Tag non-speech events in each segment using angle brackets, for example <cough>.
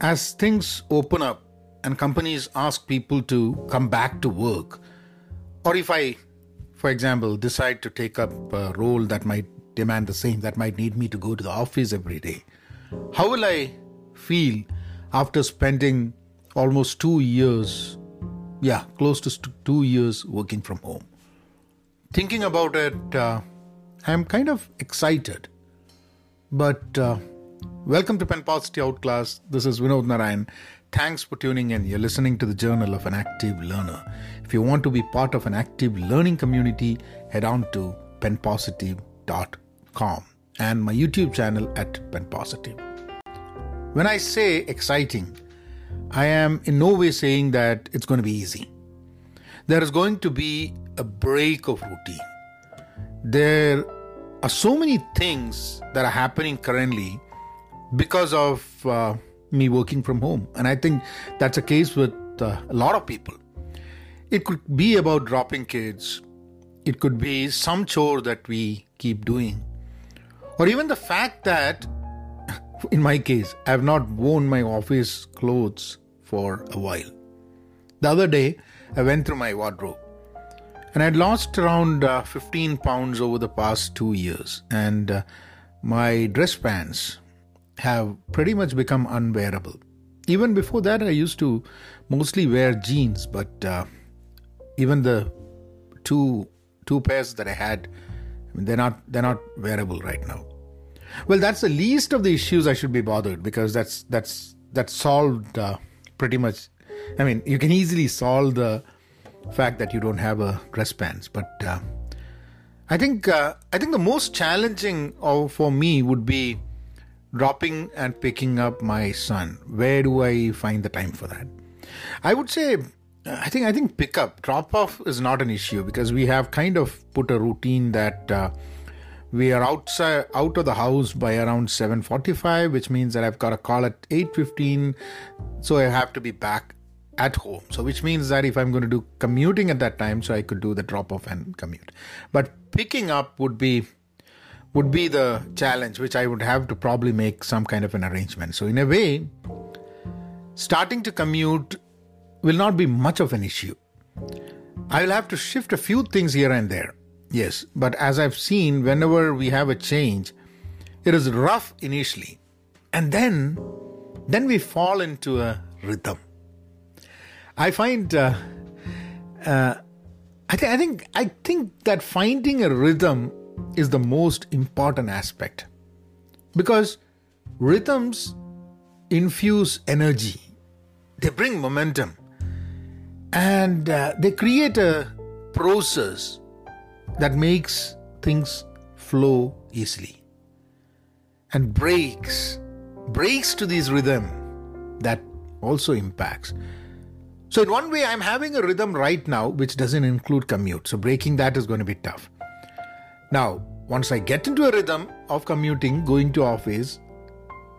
as things open up and companies ask people to come back to work, or if I, for example, decide to take up a role that might demand the same, that might need me to go to the office every day, how will I feel after spending almost two years, yeah, close to two years working from home? Thinking about it, uh, I'm kind of excited. But uh, welcome to Pen Positive Outclass. This is Vinod Narayan. Thanks for tuning in. You're listening to the Journal of an Active Learner. If you want to be part of an active learning community, head on to penpositive.com and my YouTube channel at penpositive. When I say exciting, I am in no way saying that it's going to be easy. There is going to be a break of routine. There are so many things that are happening currently because of uh, me working from home. And I think that's a case with uh, a lot of people. It could be about dropping kids, it could be some chore that we keep doing, or even the fact that, <laughs> in my case, I have not worn my office clothes for a while. The other day, I went through my wardrobe and I'd lost around uh, 15 pounds over the past two years, and uh, my dress pants have pretty much become unwearable. Even before that, I used to mostly wear jeans, but uh, even the two two pairs that I had, I mean, they're not they're not wearable right now. Well, that's the least of the issues I should be bothered because that's that's that's solved uh, pretty much. I mean, you can easily solve the fact that you don't have a dress pants. But uh, I think uh, I think the most challenging for me would be dropping and picking up my son. Where do I find the time for that? I would say I think I think pickup drop off is not an issue because we have kind of put a routine that. Uh, we are outside out of the house by around 7:45 which means that I've got a call at 8:15 so I have to be back at home. So, which means that if I'm going to do commuting at that time, so I could do the drop off and commute. But picking up would be would be the challenge, which I would have to probably make some kind of an arrangement. So, in a way, starting to commute will not be much of an issue. I will have to shift a few things here and there. Yes, but as I've seen, whenever we have a change, it is rough initially, and then then we fall into a rhythm I find uh, uh, I think I think I think that finding a rhythm is the most important aspect because rhythms infuse energy, they bring momentum, and uh, they create a process that makes things flow easily and breaks breaks to this rhythm that also impacts so, in one way, I'm having a rhythm right now which doesn't include commute. So, breaking that is going to be tough. Now, once I get into a rhythm of commuting, going to office,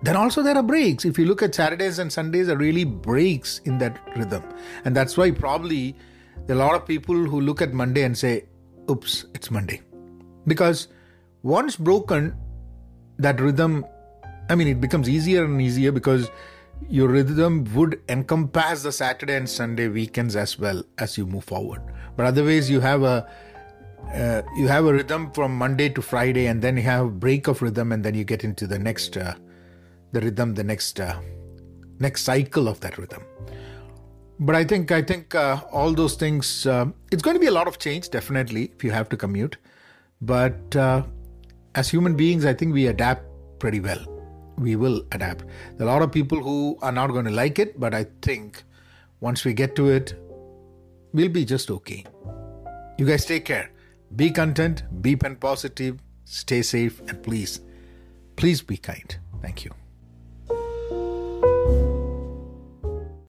then also there are breaks. If you look at Saturdays and Sundays, are really breaks in that rhythm. And that's why probably there are a lot of people who look at Monday and say, oops, it's Monday. Because once broken, that rhythm, I mean, it becomes easier and easier because your rhythm would encompass the Saturday and Sunday weekends as well as you move forward. But otherwise, you have a uh, you have a rhythm from Monday to Friday, and then you have a break of rhythm, and then you get into the next uh, the rhythm, the next uh, next cycle of that rhythm. But I think I think uh, all those things. Uh, it's going to be a lot of change, definitely, if you have to commute. But as human beings, I think we adapt pretty well we will adapt. There are a lot of people who are not going to like it, but I think once we get to it, we'll be just okay. You guys take care. Be content, be pen positive, stay safe, and please, please be kind. Thank you.